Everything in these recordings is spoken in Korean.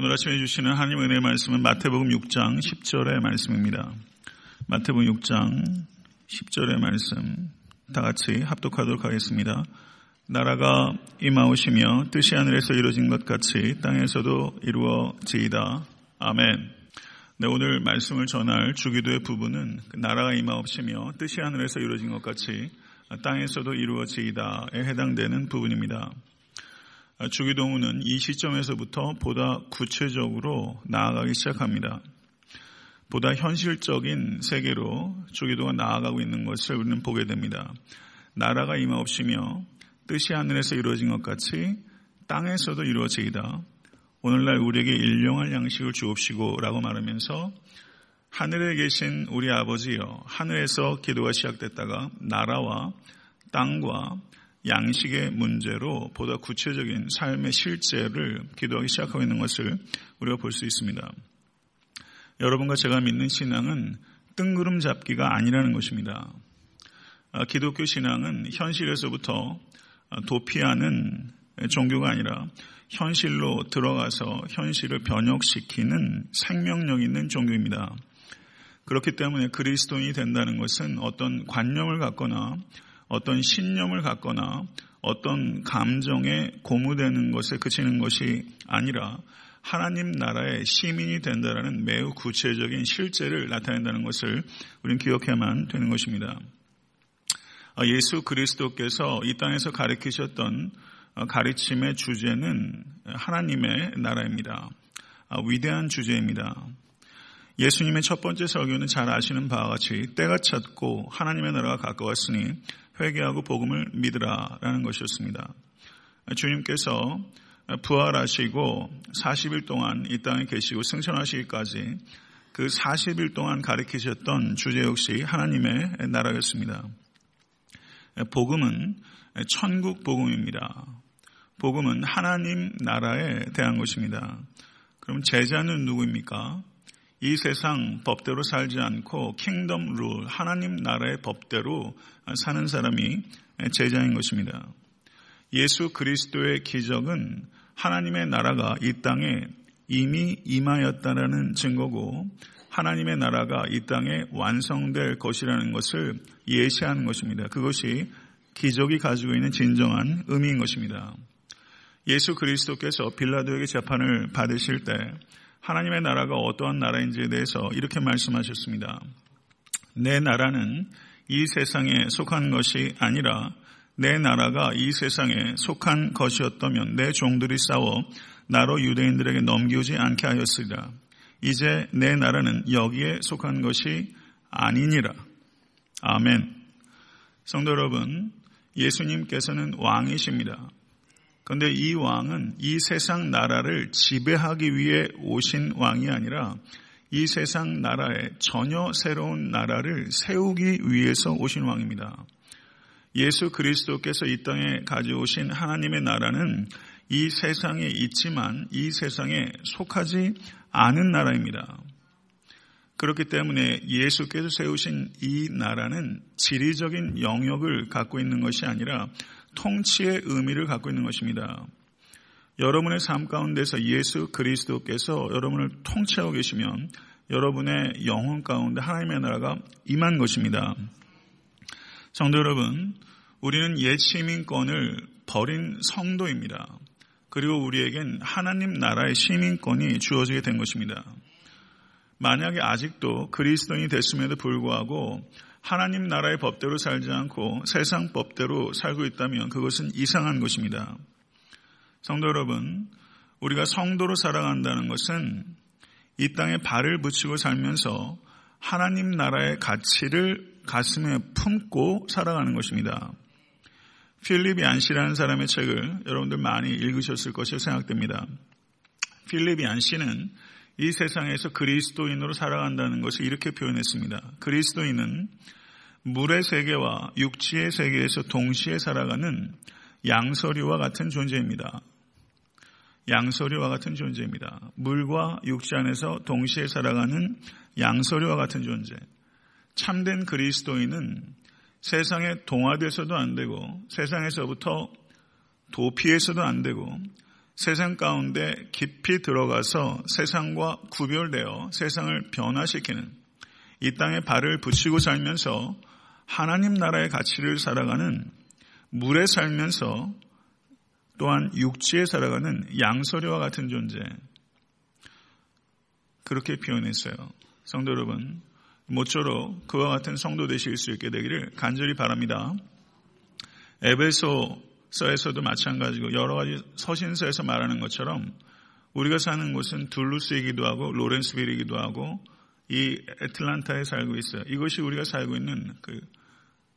오늘 아침에 주시는 하나님 은혜의 말씀은 마태복음 6장 10절의 말씀입니다. 마태복음 6장 10절의 말씀 다 같이 합독하도록 하겠습니다. 나라가 임하오시며 뜻이 하늘에서 이루어진 것 같이 땅에서도 이루어지이다. 아멘. 네, 오늘 말씀을 전할 주기도의 부분은 그 나라가 임하옵시며 뜻이 하늘에서 이루어진 것 같이 땅에서도 이루어지이다에 해당되는 부분입니다. 주기도문은 이 시점에서부터 보다 구체적으로 나아가기 시작합니다. 보다 현실적인 세계로 주기도가 나아가고 있는 것을 우리는 보게 됩니다. 나라가 임하옵시며 뜻이 하늘에서 이루어진 것 같이 땅에서도 이루어지이다. 오늘날 우리에게 일용할 양식을 주옵시고 라고 말하면서 하늘에 계신 우리 아버지여 하늘에서 기도가 시작됐다가 나라와 땅과 양식의 문제로 보다 구체적인 삶의 실제를 기도하기 시작하고 있는 것을 우리가 볼 수 있습니다. 여러분과 제가 믿는 신앙은 뜬구름 잡기가 아니라는 것입니다. 아, 기독교 신앙은 현실에서부터 도피하는 종교가 아니라 현실로 들어가서 현실을 변혁시키는 생명력 있는 종교입니다. 그렇기 때문에 그리스도인이 된다는 것은 어떤 관념을 갖거나 어떤 신념을 갖거나 어떤 감정에 고무되는 것에 그치는 것이 아니라 하나님 나라의 시민이 된다라는 매우 구체적인 실제를 나타낸다는 것을 우리는 기억해야만 되는 것입니다. 아, 예수 그리스도께서 이 땅에서 가르치셨던 어, 가르침의 주제는 하나님의 나라입니다. 아, 위대한 주제입니다. 예수님의 첫 번째 설교는 잘 아시는 바와 같이 때가 찼고 하나님의 나라가 가까웠으니 회개하고 복음을 믿으라라는 것이었습니다. 주님께서 부활하시고 40일 동안 이 땅에 계시고 승천하시기까지 그 40일 동안 가르치셨던 주제 역시 하나님의 나라였습니다. 복음은 천국 복음입니다. 복음은 하나님 나라에 대한 것입니다. 그럼 제자는 누구입니까? 이 세상 법대로 살지 않고 킹덤 룰, 하나님 나라의 법대로 사는 사람이 제자인 것입니다. 예수 그리스도의 기적은 하나님의 나라가 이 땅에 이미 임하였다는 증거고 하나님의 나라가 이 땅에 완성될 것이라는 것을 예시하는 것입니다. 그것이 기적이 가지고 있는 진정한 의미인 것입니다. 예수 그리스도께서 빌라도에게 재판을 받으실 때 하나님의 나라가 어떠한 나라인지에 대해서 이렇게 말씀하셨습니다. 내 나라는 이 세상에 속한 것이 아니라 내 나라가 이 세상에 속한 것이었다면 내 종들이 싸워 나로 유대인들에게 넘기지 않게 하였으리라. 이제 내 나라는 여기에 속한 것이 아니니라. 아멘. 성도 여러분, 예수님께서는 왕이십니다. 그런데 이 왕은 이 세상 나라를 지배하기 위해 오신 왕이 아니라 이 세상 나라에 전혀 새로운 나라를 세우기 위해서 오신 왕입니다. 예수 그리스도께서 이 땅에 가져오신 하나님의 나라는 이 세상에 있지만 이 세상에 속하지 않은 나라입니다. 그렇기 때문에 예수께서 세우신 이 나라는 지리적인 영역을 갖고 있는 것이 아니라 통치의 의미를 갖고 있는 것입니다. 여러분의 삶 가운데서 예수 그리스도께서 여러분을 통치하고 계시면 여러분의 영혼 가운데 하나님의 나라가 임한 것입니다. 성도 여러분, 우리는 옛 시민권을 버린 성도입니다. 그리고 우리에겐 하나님 나라의 시민권이 주어지게 된 것입니다. 만약에 아직도 그리스도인이 됐음에도 불구하고 하나님 나라의 법대로 살지 않고 세상 법대로 살고 있다면 그것은 이상한 것입니다. 성도 여러분, 우리가 성도로 살아간다는 것은 이 땅에 발을 붙이고 살면서 하나님 나라의 가치를 가슴에 품고 살아가는 것입니다. 필립 얀시라는 사람의 책을 여러분들 많이 읽으셨을 것이라 생각됩니다. 필립 얀시는 이 세상에서 그리스도인으로 살아간다는 것을 이렇게 표현했습니다. 그리스도인은 물의 세계와 육지의 세계에서 동시에 살아가는 양서류와 같은 존재입니다. 양서류와 같은 존재입니다. 물과 육지 안에서 동시에 살아가는 양서류와 같은 존재. 참된 그리스도인은 세상에 동화돼서도 안 되고 세상에서부터 도피해서도 안 되고 세상 가운데 깊이 들어가서 세상과 구별되어 세상을 변화시키는 이 땅에 발을 붙이고 살면서 하나님 나라의 가치를 살아가는 물에 살면서 또한 육지에 살아가는 양서류와 같은 존재. 그렇게 표현했어요. 성도 여러분, 모쪼록 그와 같은 성도 되실 수 있게 되기를 간절히 바랍니다. 에베소서에서도 마찬가지고 여러 가지 서신서에서 말하는 것처럼 우리가 사는 곳은 둘루스이기도 하고 로렌스빌이기도 하고 이 애틀란타에 살고 있어요. 이것이 우리가 살고 있는 그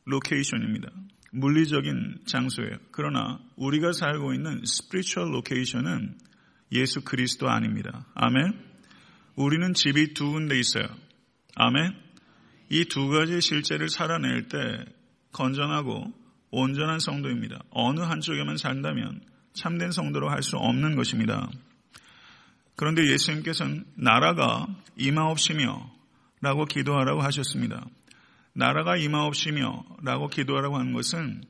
location입니다. 물리적인 장소예요. 그러나 우리가 살고 있는 spiritual location은 예수 그리스도 아닙니다. 아멘. 우리는 집이 두 군데 있어요. 아멘. 이 두 가지 실제를 살아낼 때 건전하고 온전한 성도입니다. 어느 한쪽에만 산다면 참된 성도로 할 수 없는 것입니다. 그런데 예수님께서는 나라가 임하옵시며 라고 기도하라고 하셨습니다. 나라가 임하옵시며 라고 기도하라고 하는 것은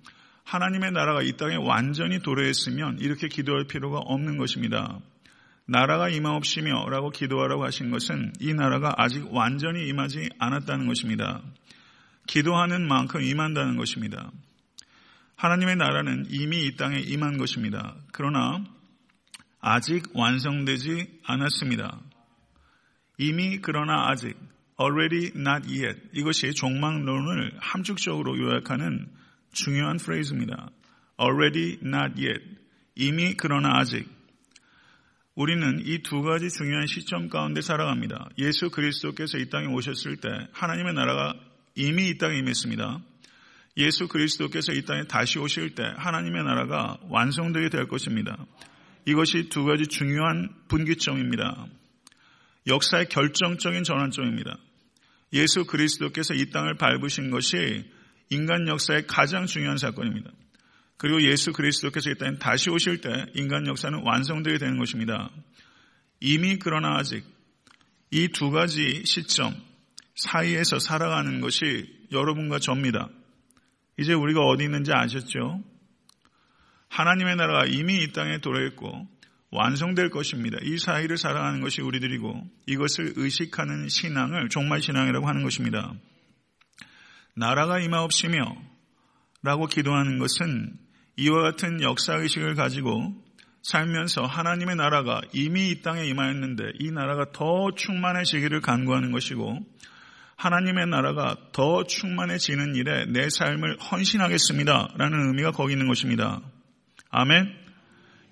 하나님의 나라가 이 땅에 완전히 도래했으면 이렇게 기도할 필요가 없는 것입니다. 나라가 임하옵시며 라고 기도하라고 하신 것은 이 나라가 아직 완전히 임하지 않았다는 것입니다. 기도하는 만큼 임한다는 것입니다. 하나님의 나라는 이미 이 땅에 임한 것입니다. 그러나 아직 완성되지 않았습니다. 이미 그러나 아직 already not yet 이것이 종말론을 함축적으로 요약하는 중요한 프레이즈입니다. already not yet 이미 그러나 아직 우리는 이 두 가지 중요한 시점 가운데 살아갑니다. 예수 그리스도께서 이 땅에 오셨을 때 하나님의 나라가 이미 이 땅에 임했습니다. 예수 그리스도께서 이 땅에 다시 오실 때 하나님의 나라가 완성되게 될 것입니다. 이것이 두 가지 중요한 분기점입니다. 역사의 결정적인 전환점입니다. 예수 그리스도께서 이 땅을 밟으신 것이 인간 역사의 가장 중요한 사건입니다. 그리고 예수 그리스도께서 이 땅에 다시 오실 때 인간 역사는 완성되게 되는 것입니다. 이미 그러나 아직 이 두 가지 시점 사이에서 살아가는 것이 여러분과 접니다. 이제 우리가 어디 있는지 아셨죠? 하나님의 나라가 이미 이 땅에 도래했고 완성될 것입니다. 이 사이를 살아가는 것이 우리들이고 이것을 의식하는 신앙을 종말 신앙이라고 하는 것입니다. 나라가 임하옵시며 라고 기도하는 것은 이와 같은 역사의식을 가지고 살면서 하나님의 나라가 이미 이 땅에 임하였는데 이 나라가 더 충만해지기를 간구하는 것이고 하나님의 나라가 더 충만해지는 일에 내 삶을 헌신하겠습니다. 라는 의미가 거기 있는 것입니다. 아멘.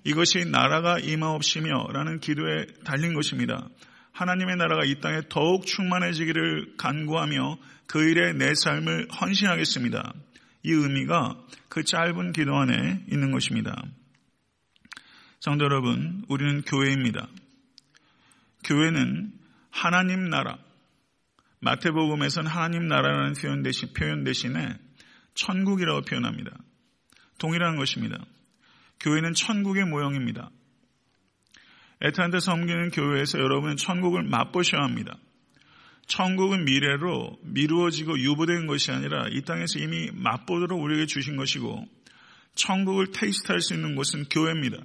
이것이 나라가 임하옵시며 라는 기도에 달린 것입니다. 하나님의 나라가 이 땅에 더욱 충만해지기를 간구하며 그 일에 내 삶을 헌신하겠습니다. 이 의미가 그 짧은 기도 안에 있는 것입니다. 성도 여러분, 우리는 교회입니다. 교회는 하나님 나라, 마태복음에서는 하나님 나라라는 표현 대신에 천국이라고 표현합니다. 동일한 것입니다. 교회는 천국의 모형입니다. 에탄데 섬기는 교회에서 여러분은 천국을 맛보셔야 합니다. 천국은 미래로 미루어지고 유보된 것이 아니라 이 땅에서 이미 맛보도록 우리에게 주신 것이고 천국을 테이스트할 수 있는 곳은 교회입니다.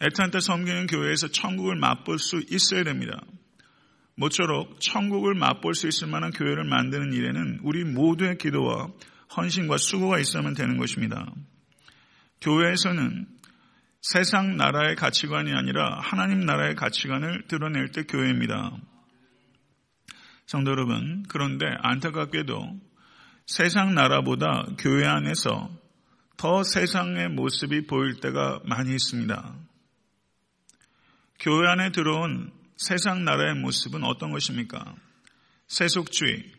에탄테 섬기는 교회에서 천국을 맛볼 수 있어야 됩니다. 모쪼록 천국을 맛볼 수 있을 만한 교회를 만드는 일에는 우리 모두의 기도와 헌신과 수고가 있어야만 되는 것입니다. 교회에서는 세상 나라의 가치관이 아니라 하나님 나라의 가치관을 드러낼 때 교회입니다. 성도 여러분, 그런데 안타깝게도 세상 나라보다 교회 안에서 더 세상의 모습이 보일 때가 많이 있습니다. 교회 안에 들어온 세상 나라의 모습은 어떤 것입니까? 세속주의,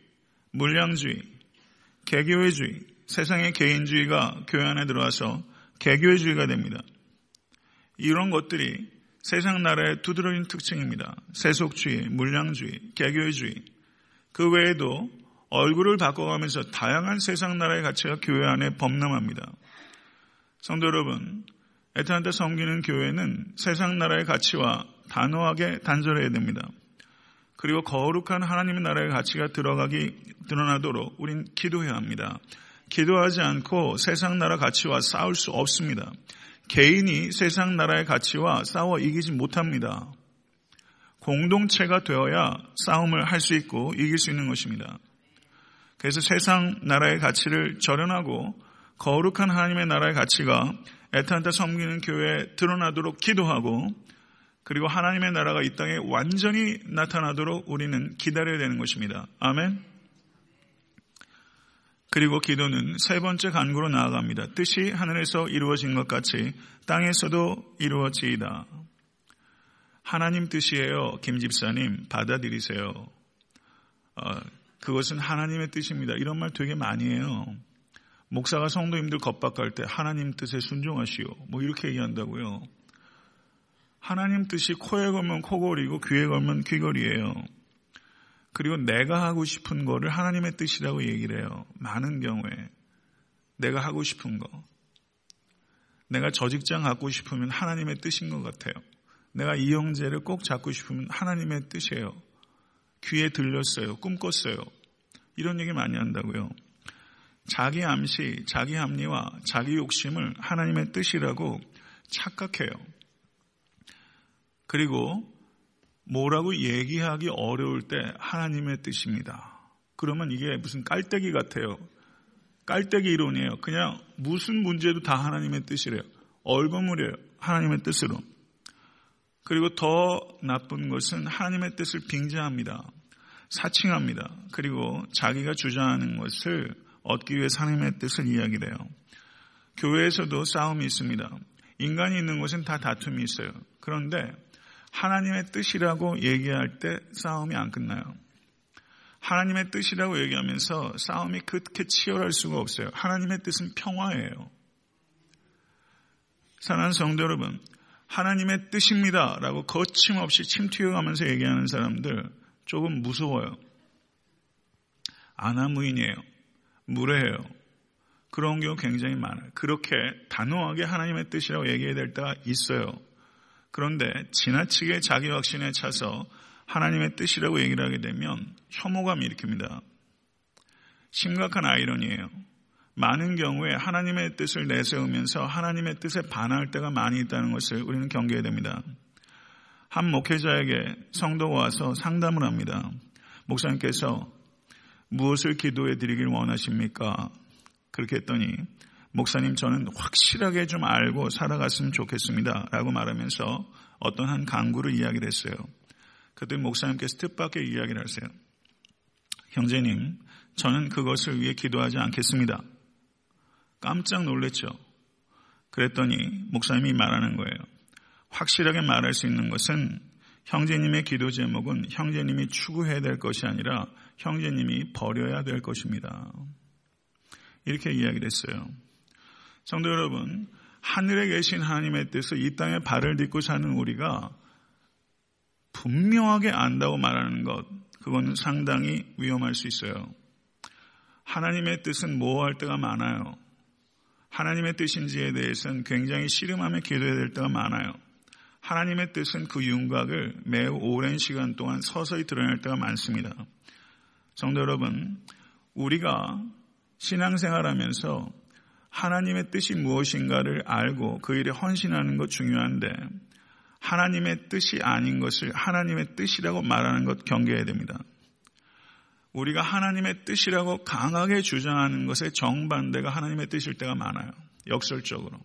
물량주의, 개교회주의, 세상의 개인주의가 교회 안에 들어와서 개교회주의가 됩니다. 이런 것들이 세상 나라의 두드러진 특징입니다. 세속주의, 물량주의, 개교회주의. 그 외에도 얼굴을 바꿔가면서 다양한 세상 나라의 가치가 교회 안에 범람합니다. 성도 여러분, 에탄한테 섬기는 교회는 세상 나라의 가치와 단호하게 단절해야 됩니다. 그리고 거룩한 하나님의 나라의 가치가 들어가기 드러나도록 우린 기도해야 합니다. 기도하지 않고 세상 나라 가치와 싸울 수 없습니다. 개인이 세상 나라의 가치와 싸워 이기지 못합니다. 공동체가 되어야 싸움을 할 수 있고 이길 수 있는 것입니다. 그래서 세상 나라의 가치를 절연하고 거룩한 하나님의 나라의 가치가 애타한테 섬기는 교회에 드러나도록 기도하고 그리고 하나님의 나라가 이 땅에 완전히 나타나도록 우리는 기다려야 되는 것입니다. 아멘. 그리고 기도는 세 번째 간구로 나아갑니다. 뜻이 하늘에서 이루어진 것 같이 땅에서도 이루어지이다. 하나님 뜻이에요. 김 집사님 받아들이세요. 어, 그것은 하나님의 뜻입니다. 이런 말 되게 많이 해요. 목사가 성도님들 겁박할 때 하나님 뜻에 순종하시오. 뭐 이렇게 얘기한다고요. 하나님 뜻이 코에 걸면 코걸이고 귀에 걸면 귀걸이에요. 그리고 내가 하고 싶은 거를 하나님의 뜻이라고 얘기를 해요. 많은 경우에 내가 하고 싶은 거. 내가 저 직장 갖고 싶으면 하나님의 뜻인 것 같아요. 내가 이 형제를 꼭 잡고 싶으면 하나님의 뜻이에요. 귀에 들렸어요. 꿈꿨어요. 이런 얘기 많이 한다고요. 자기 암시, 자기 합리와 자기 욕심을 하나님의 뜻이라고 착각해요. 그리고 뭐라고 얘기하기 어려울 때 하나님의 뜻입니다. 그러면 이게 무슨 깔때기 같아요. 깔때기 이론이에요. 그냥 무슨 문제도 다 하나님의 뜻이래요. 얼버무려요. 하나님의 뜻으로. 그리고 더 나쁜 것은 하나님의 뜻을 빙자합니다. 사칭합니다. 그리고 자기가 주장하는 것을 얻기 위해 하나님의 뜻을 이야기해요. 교회에서도 싸움이 있습니다. 인간이 있는 곳은 다 다툼이 있어요. 그런데 하나님의 뜻이라고 얘기할 때 싸움이 안 끝나요. 하나님의 뜻이라고 얘기하면서 싸움이 그렇게 치열할 수가 없어요. 하나님의 뜻은 평화예요. 사랑하는 성도 여러분, 하나님의 뜻입니다. 라고 거침없이 침 튀어가면서 얘기하는 사람들 조금 무서워요. 아나무인이에요. 무례해요. 그런 경우 굉장히 많아요. 그렇게 단호하게 하나님의 뜻이라고 얘기해야 될 때가 있어요. 그런데 지나치게 자기 확신에 차서 하나님의 뜻이라고 얘기를 하게 되면 혐오감이 일으킵니다. 심각한 아이러니예요. 많은 경우에 하나님의 뜻을 내세우면서 하나님의 뜻에 반할 때가 많이 있다는 것을 우리는 경계해야 됩니다. 한 목회자에게 성도가 와서 상담을 합니다. 목사님께서 무엇을 기도해 드리길 원하십니까? 그렇게 했더니 목사님 저는 확실하게 좀 알고 살아갔으면 좋겠습니다. 라고 말하면서 어떤 한 강구를 이야기를 했어요. 그때 목사님께서 뜻밖의 이야기를 하세요. 형제님, 저는 그것을 위해 기도하지 않겠습니다. 깜짝 놀랐죠. 그랬더니 목사님이 말하는 거예요. 확실하게 말할 수 있는 것은 형제님의 기도 제목은 형제님이 추구해야 될 것이 아니라 형제님이 버려야 될 것입니다. 이렇게 이야기를 했어요. 성도 여러분, 하늘에 계신 하나님의 뜻을 이 땅에 발을 딛고 사는 우리가 분명하게 안다고 말하는 것, 그거는 상당히 위험할 수 있어요. 하나님의 뜻은 모호할 때가 많아요. 하나님의 뜻인지에 대해서는 굉장히 씨름하며 기도해야 될 때가 많아요. 하나님의 뜻은 그 윤곽을 매우 오랜 시간 동안 서서히 드러낼 때가 많습니다. 성도 여러분, 우리가 신앙생활하면서 하나님의 뜻이 무엇인가를 알고 그 일에 헌신하는 것 중요한데 하나님의 뜻이 아닌 것을 하나님의 뜻이라고 말하는 것 경계해야 됩니다. 우리가 하나님의 뜻이라고 강하게 주장하는 것의 정반대가 하나님의 뜻일 때가 많아요. 역설적으로.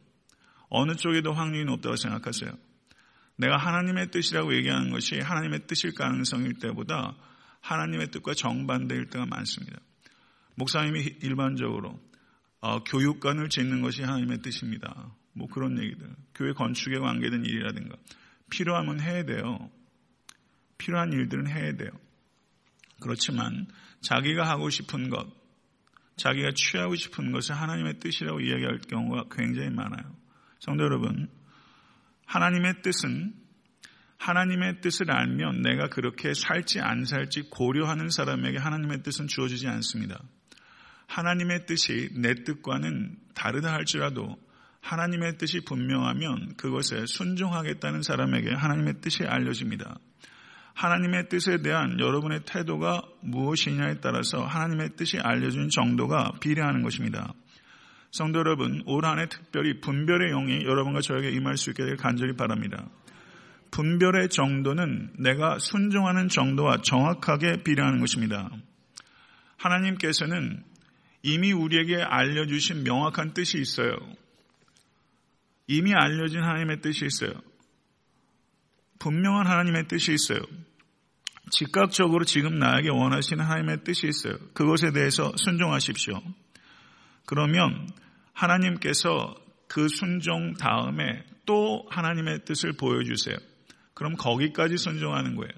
어느 쪽에도 확률이 높다고 생각하세요. 내가 하나님의 뜻이라고 얘기하는 것이 하나님의 뜻일 가능성일 때보다 하나님의 뜻과 정반대일 때가 많습니다. 목사님이 일반적으로 어, 교육관을 짓는 것이 하나님의 뜻입니다. 뭐 그런 얘기들. 교회 건축에 관계된 일이라든가. 필요하면 해야 돼요. 필요한 일들은 해야 돼요. 그렇지만 자기가 하고 싶은 것, 자기가 취하고 싶은 것을 하나님의 뜻이라고 이야기할 경우가 굉장히 많아요. 성도 여러분, 하나님의 뜻은 하나님의 뜻을 알면 내가 그렇게 살지 안 살지 고려하는 사람에게 하나님의 뜻은 주어지지 않습니다. 하나님의 뜻이 내 뜻과는 다르다 할지라도 하나님의 뜻이 분명하면 그것에 순종하겠다는 사람에게 하나님의 뜻이 알려집니다. 하나님의 뜻에 대한 여러분의 태도가 무엇이냐에 따라서 하나님의 뜻이 알려준 정도가 비례하는 것입니다. 성도 여러분, 올 한해 특별히 분별의 영이 여러분과 저에게 임할 수 있게 되길 간절히 바랍니다. 분별의 정도는 내가 순종하는 정도와 정확하게 비례하는 것입니다. 하나님께서는 이미 우리에게 알려주신 명확한 뜻이 있어요. 이미 알려진 하나님의 뜻이 있어요. 분명한 하나님의 뜻이 있어요. 즉각적으로 지금 나에게 원하시는 하나님의 뜻이 있어요. 그것에 대해서 순종하십시오. 그러면 하나님께서 그 순종 다음에 또 하나님의 뜻을 보여주세요. 그럼 거기까지 순종하는 거예요.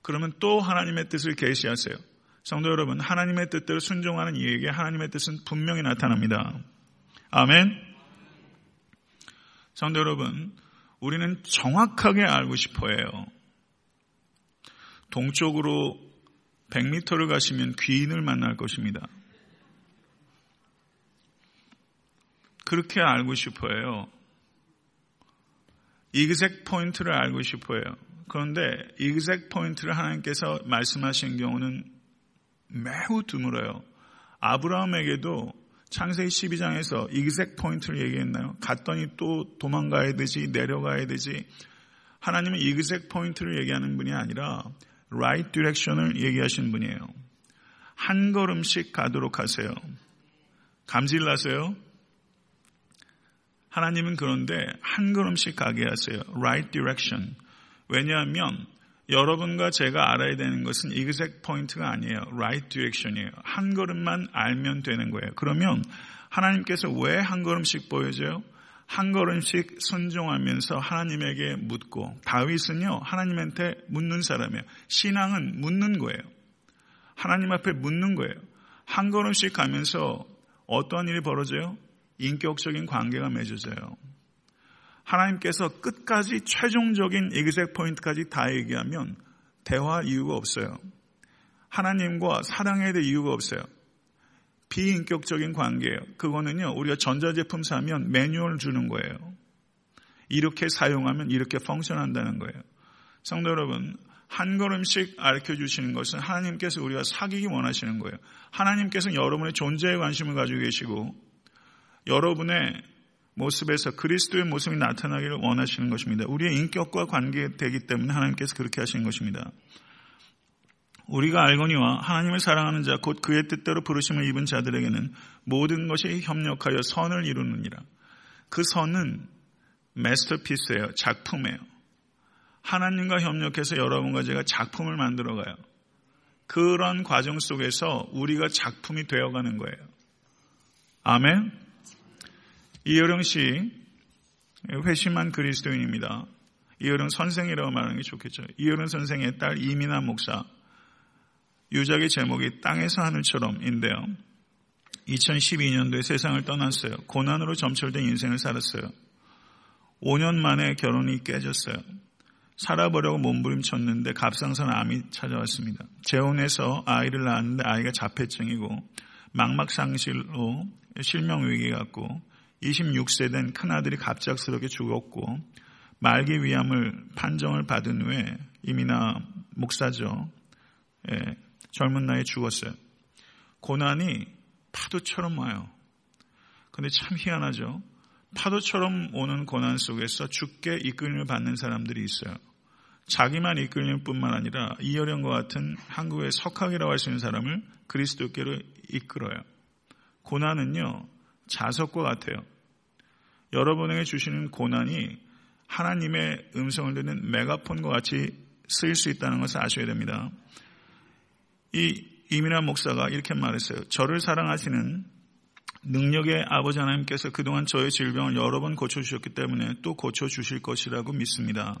그러면 또 하나님의 뜻을 계시하세요. 성도 여러분, 하나님의 뜻대로 순종하는 이에게 하나님의 뜻은 분명히 나타납니다. 아멘. 성도 여러분, 우리는 정확하게 알고 싶어 해요. 동쪽으로 100m를 가시면 귀인을 만날 것입니다. 그렇게 알고 싶어 해요. 이그색 포인트를 알고 싶어 해요. 그런데 이그색 포인트를 하나님께서 말씀하신 경우는 매우 드물어요. 아브라함에게도 창세기 12장에서 이그색 포인트를 얘기했나요? 갔더니 또 도망가야 되지, 내려가야 되지. 하나님은 이그색 포인트를 얘기하는 분이 아니라 right direction을 얘기하시는 분이에요. 한 걸음씩 가도록 하세요. 감질 나세요? 하나님은 그런데 한 걸음씩 가게 하세요. right direction. 왜냐하면 여러분과 제가 알아야 되는 것은 exact 포인트가 아니에요. right direction이에요. 한 걸음만 알면 되는 거예요. 그러면 하나님께서 왜 한 걸음씩 보여줘요? 한 걸음씩 순종하면서 하나님에게 묻고 다윗은요 하나님한테 묻는 사람이에요. 신앙은 묻는 거예요. 하나님 앞에 묻는 거예요. 한 걸음씩 가면서 어떤 일이 벌어져요? 인격적인 관계가 맺어져요. 하나님께서 끝까지 최종적인 에그색 포인트까지 다 얘기하면 대화 이유가 없어요. 하나님과 사랑해야 될 이유가 없어요. 비인격적인 관계예요. 그거는요, 우리가 전자제품 사면 매뉴얼 주는 거예요. 이렇게 사용하면 이렇게 펑션한다는 거예요. 성도 여러분, 한 걸음씩 알려 주시는 것은 하나님께서 우리가 사귀기 원하시는 거예요. 하나님께서는 여러분의 존재에 관심을 가지고 계시고 여러분의 모습에서 그리스도의 모습이 나타나기를 원하시는 것입니다. 우리의 인격과 관계되기 때문에 하나님께서 그렇게 하시는 것입니다. 우리가 알거니와 하나님을 사랑하는 자, 곧 그의 뜻대로 부르심을 입은 자들에게는 모든 것이 협력하여 선을 이루느니라. 그 선은 메스터피스예요. 작품이에요. 하나님과 협력해서 여러분과 제가 작품을 만들어가요. 그런 과정 속에서 우리가 작품이 되어가는 거예요. 아멘. 이여령 씨 회심한 그리스도인입니다. 이여령 선생이라고 말하는 게 좋겠죠. 이여령 선생의 딸 이민아 목사 유작의 제목이 땅에서 하늘처럼인데요. 2012년도에 세상을 떠났어요. 고난으로 점철된 인생을 살았어요. 5년 만에 결혼이 깨졌어요. 살아보려고 몸부림쳤는데 갑상선 암이 찾아왔습니다. 재혼해서 아이를 낳았는데 아이가 자폐증이고 망막상실로 실명 위기 갖고 26세 된 큰아들이 갑작스럽게 죽었고 말기 위암을 판정을 받은 후에 이미나 목사죠. 예, 젊은 나이에 죽었어요. 고난이 파도처럼 와요. 근데 참 희한하죠. 파도처럼 오는 고난 속에서 죽게 이끌림을 받는 사람들이 있어요. 자기만 이끌림 뿐만 아니라 이여령과 같은 한국의 석학이라고 할 수 있는 사람을 그리스도께로 이끌어요. 고난은요, 자석과 같아요. 여러분에게 주시는 고난이 하나님의 음성을 듣는 메가폰과 같이 쓰일 수 있다는 것을 아셔야 됩니다. 이 이민아 목사가 이렇게 말했어요. 저를 사랑하시는 능력의 아버지 하나님께서 그동안 저의 질병을 여러 번 고쳐주셨기 때문에 또 고쳐주실 것이라고 믿습니다.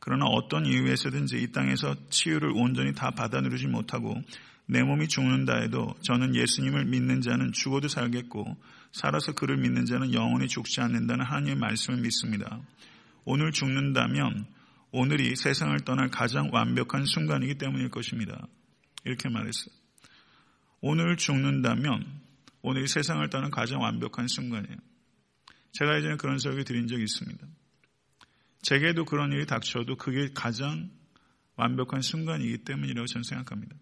그러나 어떤 이유에서든지 이 땅에서 치유를 온전히 다 받아 누르지 못하고 내 몸이 죽는다 해도 저는 예수님을 믿는 자는 죽어도 살겠고 살아서 그를 믿는 자는 영원히 죽지 않는다는 하나님의 말씀을 믿습니다. 오늘 죽는다면 오늘이 세상을 떠날 가장 완벽한 순간이기 때문일 것입니다. 이렇게 말했어요. 오늘 죽는다면 오늘이 세상을 떠난 가장 완벽한 순간이에요. 제가 예전에 그런 설교 드린 적이 있습니다. 제게도 그런 일이 닥쳐도 그게 가장 완벽한 순간이기 때문이라고 저는 생각합니다.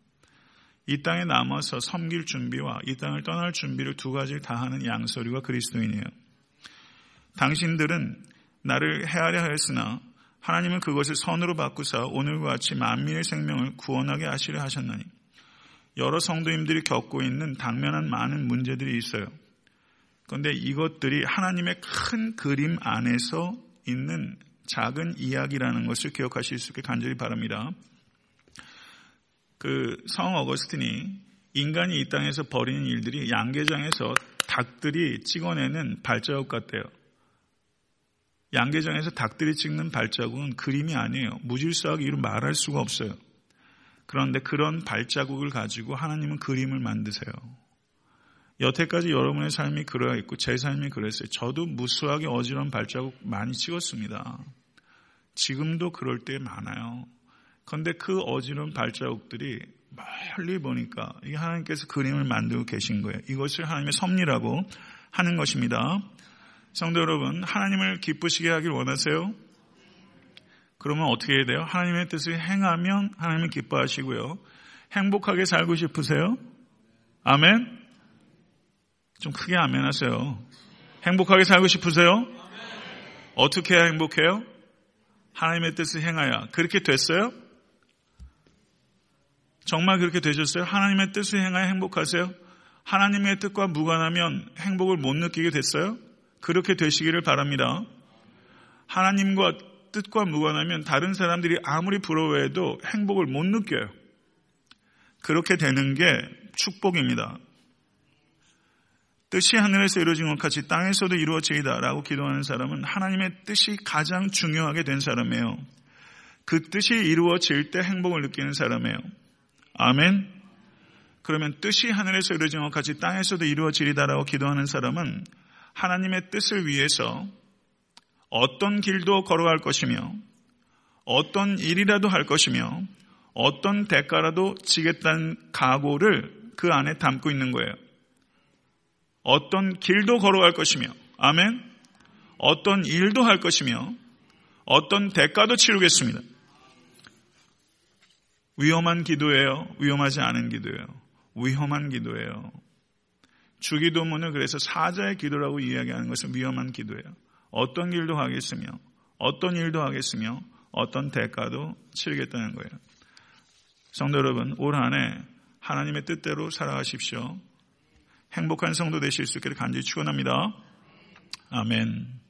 이 땅에 남아서 섬길 준비와 이 땅을 떠날 준비를 두 가지를 다 하는 양서류가 그리스도인이에요. 당신들은 나를 헤아려 하였으나 하나님은 그것을 선으로 바꾸사 오늘과 같이 만민의 생명을 구원하게 하시려 하셨나니 여러 성도님들이 겪고 있는 당면한 많은 문제들이 있어요. 그런데 이것들이 하나님의 큰 그림 안에서 있는 작은 이야기라는 것을 기억하실 수 있게 간절히 바랍니다. 그 성 어거스틴이 인간이 이 땅에서 벌이는 일들이 양계장에서 닭들이 찍어내는 발자국 같대요. 양계장에서 닭들이 찍는 발자국은 그림이 아니에요. 무질서하게 이루 말할 수가 없어요. 그런데 그런 발자국을 가지고 하나님은 그림을 만드세요. 여태까지 여러분의 삶이 그러하 있고 제 삶이 그랬어요. 저도 무수하게 어지러운 발자국 많이 찍었습니다. 지금도 그럴 때 많아요. 그런데 그 어지러운 발자국들이 멀리 보니까 이 하나님께서 그림을 만들고 계신 거예요. 이것을 하나님의 섭리라고 하는 것입니다. 성도 여러분, 하나님을 기쁘시게 하길 원하세요? 그러면 어떻게 해야 돼요? 하나님의 뜻을 행하면 하나님을 기뻐하시고요. 행복하게 살고 싶으세요? 아멘? 좀 크게 아멘 하세요. 행복하게 살고 싶으세요? 어떻게 해야 행복해요? 하나님의 뜻을 행하여. 그렇게 됐어요? 정말 그렇게 되셨어요? 하나님의 뜻을 행하여 행복하세요? 하나님의 뜻과 무관하면 행복을 못 느끼게 됐어요? 그렇게 되시기를 바랍니다. 하나님과 뜻과 무관하면 다른 사람들이 아무리 부러워해도 행복을 못 느껴요. 그렇게 되는 게 축복입니다. 뜻이 하늘에서 이루어진 것 같이 땅에서도 이루어지이다 라고 기도하는 사람은 하나님의 뜻이 가장 중요하게 된 사람이에요. 그 뜻이 이루어질 때 행복을 느끼는 사람이에요. 아멘. 그러면 뜻이 하늘에서 이루어진 것 같이 땅에서도 이루어지리다라고 기도하는 사람은 하나님의 뜻을 위해서 어떤 길도 걸어갈 것이며 어떤 일이라도 할 것이며 어떤 대가라도 지겠다는 각오를 그 안에 담고 있는 거예요. 어떤 길도 걸어갈 것이며, 아멘. 어떤 일도 할 것이며, 어떤 대가도 치르겠습니다. 위험한 기도예요. 위험하지 않은 기도예요. 위험한 기도예요. 주기도문을 그래서 사자의 기도라고 이야기하는 것은 위험한 기도예요. 어떤 길도 하겠으며, 어떤 일도 하겠으며, 어떤 대가도 치르겠다는 거예요. 성도 여러분, 올 한 해 하나님의 뜻대로 살아가십시오. 행복한 성도 되실 수 있기를 간절히 축원합니다. 아멘.